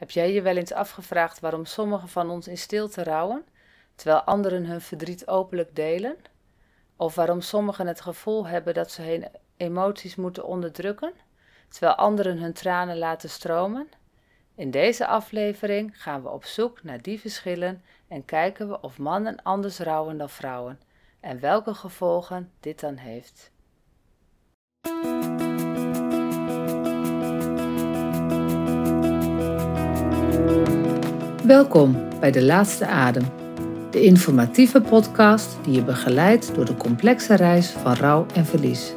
Heb jij je wel eens afgevraagd waarom sommigen van ons in stilte rouwen, terwijl anderen hun verdriet openlijk delen? Of waarom sommigen het gevoel hebben dat ze hun emoties moeten onderdrukken, terwijl anderen hun tranen laten stromen? In deze aflevering gaan we op zoek naar die verschillen en kijken we of mannen anders rouwen dan vrouwen en welke gevolgen dit dan heeft. Welkom bij De Laatste Adem, de informatieve podcast die je begeleidt door de complexe reis van rouw en verlies.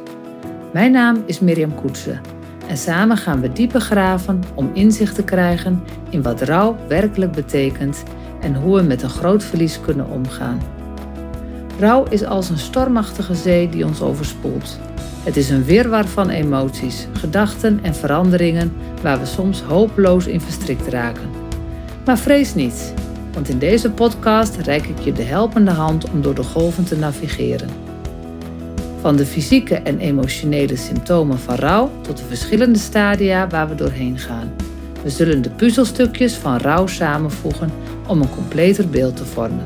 Mijn naam is Mirjam Koetsen en samen gaan we dieper graven om inzicht te krijgen in wat rouw werkelijk betekent en hoe we met een groot verlies kunnen omgaan. Rouw is als een stormachtige zee die ons overspoelt. Het is een wirwar van emoties, gedachten en veranderingen waar we soms hopeloos in verstrikt raken. Maar vrees niet, want in deze podcast reik ik je de helpende hand om door de golven te navigeren. Van de fysieke en emotionele symptomen van rouw tot de verschillende stadia waar we doorheen gaan. We zullen de puzzelstukjes van rouw samenvoegen om een completer beeld te vormen.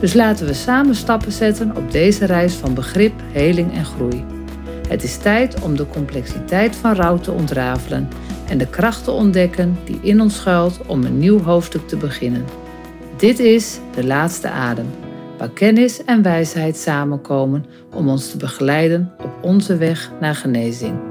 Dus laten we samen stappen zetten op deze reis van begrip, heling en groei. Het is tijd om de complexiteit van rouw te ontrafelen en de kracht te ontdekken die in ons schuilt om een nieuw hoofdstuk te beginnen. Dit is de laatste adem, waar kennis en wijsheid samenkomen om ons te begeleiden op onze weg naar genezing.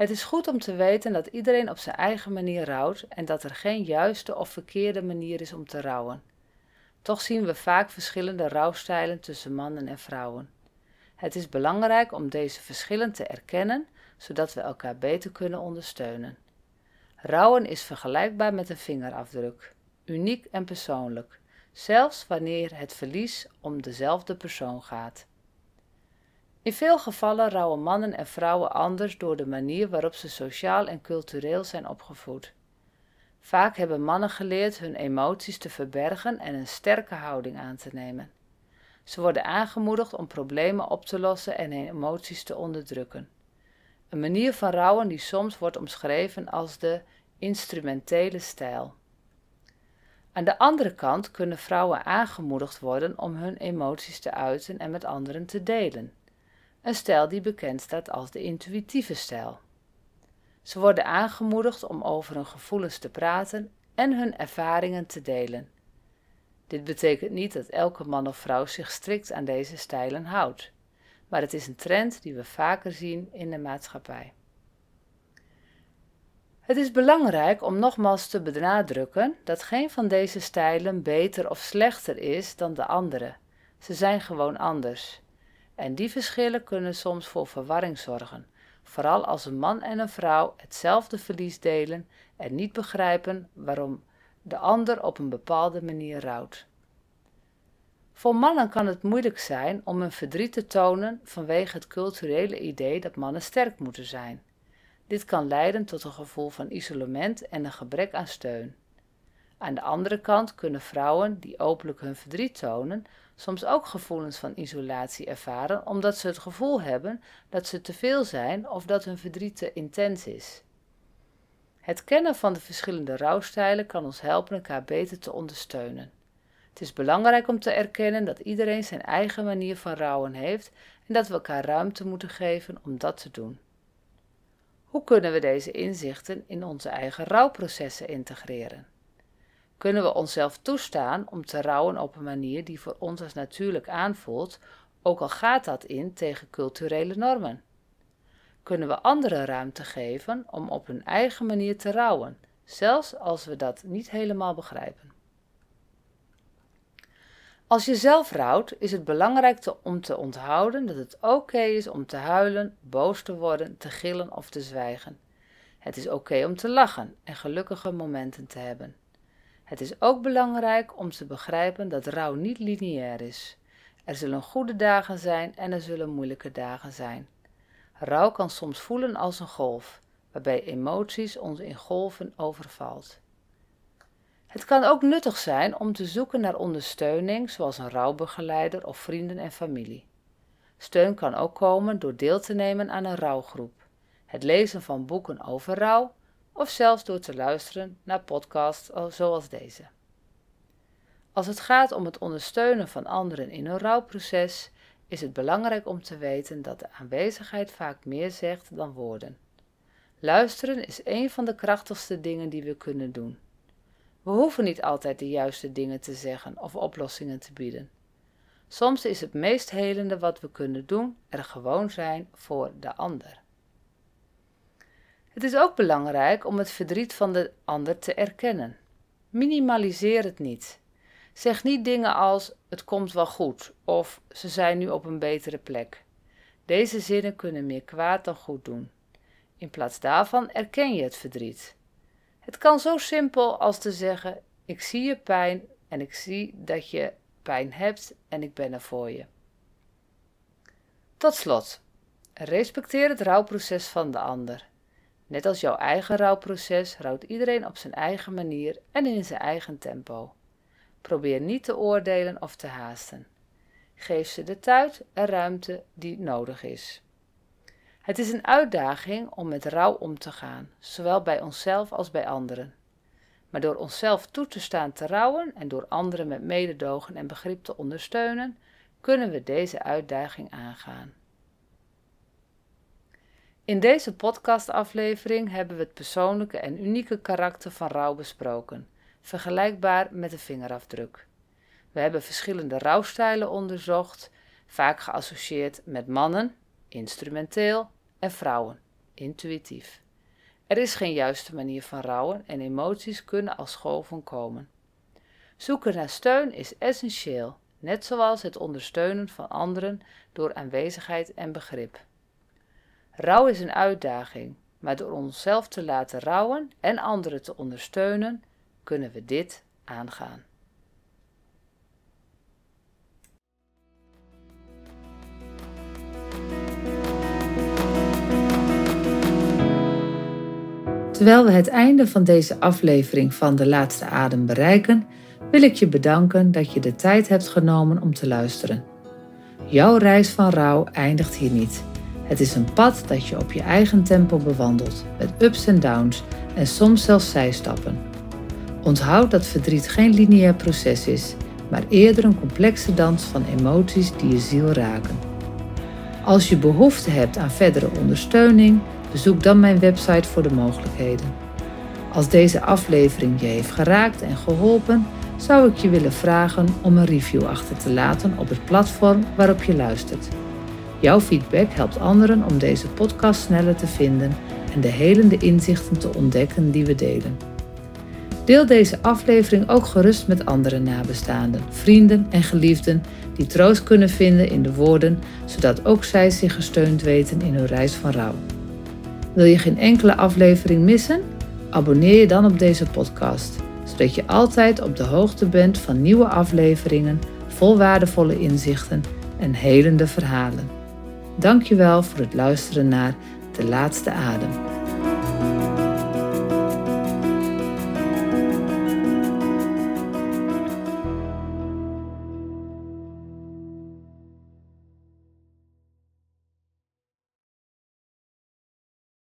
Het is goed om te weten dat iedereen op zijn eigen manier rouwt en dat er geen juiste of verkeerde manier is om te rouwen. Toch zien we vaak verschillende rouwstijlen tussen mannen en vrouwen. Het is belangrijk om deze verschillen te erkennen, zodat we elkaar beter kunnen ondersteunen. Rouwen is vergelijkbaar met een vingerafdruk, uniek en persoonlijk, zelfs wanneer het verlies om dezelfde persoon gaat. In veel gevallen rouwen mannen en vrouwen anders door de manier waarop ze sociaal en cultureel zijn opgevoed. Vaak hebben mannen geleerd hun emoties te verbergen en een sterke houding aan te nemen. Ze worden aangemoedigd om problemen op te lossen en hun emoties te onderdrukken. Een manier van rouwen die soms wordt omschreven als de instrumentele stijl. Aan de andere kant kunnen vrouwen aangemoedigd worden om hun emoties te uiten en met anderen te delen een stijl die bekend staat als de intuïtieve stijl. Ze worden aangemoedigd om over hun gevoelens te praten en hun ervaringen te delen. Dit betekent niet dat elke man of vrouw zich strikt aan deze stijlen houdt, maar het is een trend die we vaker zien in de maatschappij. Het is belangrijk om nogmaals te benadrukken dat geen van deze stijlen beter of slechter is dan de andere. Ze zijn gewoon anders. En die verschillen kunnen soms voor verwarring zorgen, vooral als een man en een vrouw hetzelfde verlies delen en niet begrijpen waarom de ander op een bepaalde manier rouwt. Voor mannen kan het moeilijk zijn om hun verdriet te tonen vanwege het culturele idee dat mannen sterk moeten zijn. Dit kan leiden tot een gevoel van isolement en een gebrek aan steun. Aan de andere kant kunnen vrouwen die openlijk hun verdriet tonen soms ook gevoelens van isolatie ervaren, omdat ze het gevoel hebben dat ze te veel zijn of dat hun verdriet te intens is. Het kennen van de verschillende rouwstijlen kan ons helpen elkaar beter te ondersteunen. Het is belangrijk om te erkennen dat iedereen zijn eigen manier van rouwen heeft en dat we elkaar ruimte moeten geven om dat te doen. Hoe kunnen we deze inzichten in onze eigen rouwprocessen integreren? Kunnen we onszelf toestaan om te rouwen op een manier die voor ons als natuurlijk aanvoelt, ook al gaat dat in tegen culturele normen? Kunnen we anderen ruimte geven om op hun eigen manier te rouwen, zelfs als we dat niet helemaal begrijpen? Als je zelf rouwt, is het belangrijk om te onthouden dat het oké is om te huilen, boos te worden, te gillen of te zwijgen. Het is oké om te lachen en gelukkige momenten te hebben. Het is ook belangrijk om te begrijpen dat rouw niet lineair is. Er zullen goede dagen zijn en er zullen moeilijke dagen zijn. Rouw kan soms voelen als een golf, waarbij emoties ons in golven overvalt. Het kan ook nuttig zijn om te zoeken naar ondersteuning, zoals een rouwbegeleider of vrienden en familie. Steun kan ook komen door deel te nemen aan een rouwgroep, het lezen van boeken over rouw of zelfs door te luisteren naar podcasts zoals deze. Als het gaat om het ondersteunen van anderen in een rouwproces, is het belangrijk om te weten dat de aanwezigheid vaak meer zegt dan woorden. Luisteren is een van de krachtigste dingen die we kunnen doen. We hoeven niet altijd de juiste dingen te zeggen of oplossingen te bieden. Soms is het meest helende wat we kunnen doen er gewoon zijn voor de ander. Het is ook belangrijk om het verdriet van de ander te erkennen. Minimaliseer het niet. Zeg niet dingen als het komt wel goed of ze zijn nu op een betere plek. Deze zinnen kunnen meer kwaad dan goed doen. In plaats daarvan erken je het verdriet. Het kan zo simpel als te zeggen: Ik zie je pijn en ik zie dat je pijn hebt en ik ben er voor je. Tot slot, respecteer het rouwproces van de ander. Net als jouw eigen rouwproces rouwt iedereen op zijn eigen manier en in zijn eigen tempo. Probeer niet te oordelen of te haasten. Geef ze de tijd en ruimte die nodig is. Het is een uitdaging om met rouw om te gaan, zowel bij onszelf als bij anderen. Maar door onszelf toe te staan te rouwen en door anderen met mededogen en begrip te ondersteunen, kunnen we deze uitdaging aangaan. In deze podcastaflevering hebben we het persoonlijke en unieke karakter van rouw besproken, vergelijkbaar met een vingerafdruk. We hebben verschillende rouwstijlen onderzocht, vaak geassocieerd met mannen, instrumenteel, en vrouwen, intuïtief. Er is geen juiste manier van rouwen en emoties kunnen als golven komen. Zoeken naar steun is essentieel, net zoals het ondersteunen van anderen door aanwezigheid en begrip. Rouw is een uitdaging, maar door onszelf te laten rouwen en anderen te ondersteunen, kunnen we dit aangaan. Terwijl we het einde van deze aflevering van De Laatste Adem bereiken, wil ik je bedanken dat je de tijd hebt genomen om te luisteren. Jouw reis van rouw eindigt hier niet. Het is een pad dat je op je eigen tempo bewandelt, met ups en downs en soms zelfs zijstappen. Onthoud dat verdriet geen lineair proces is, maar eerder een complexe dans van emoties die je ziel raken. Als je behoefte hebt aan verdere ondersteuning, bezoek dan mijn website voor de mogelijkheden. Als deze aflevering je heeft geraakt en geholpen, zou ik je willen vragen om een review achter te laten op het platform waarop je luistert. Jouw feedback helpt anderen om deze podcast sneller te vinden en de helende inzichten te ontdekken die we delen. Deel deze aflevering ook gerust met andere nabestaanden, vrienden en geliefden die troost kunnen vinden in de woorden, zodat ook zij zich gesteund weten in hun reis van rouw. Wil je geen enkele aflevering missen? Abonneer je dan op deze podcast, zodat je altijd op de hoogte bent van nieuwe afleveringen vol waardevolle inzichten en helende verhalen. Dankjewel voor het luisteren naar De Laatste Adem.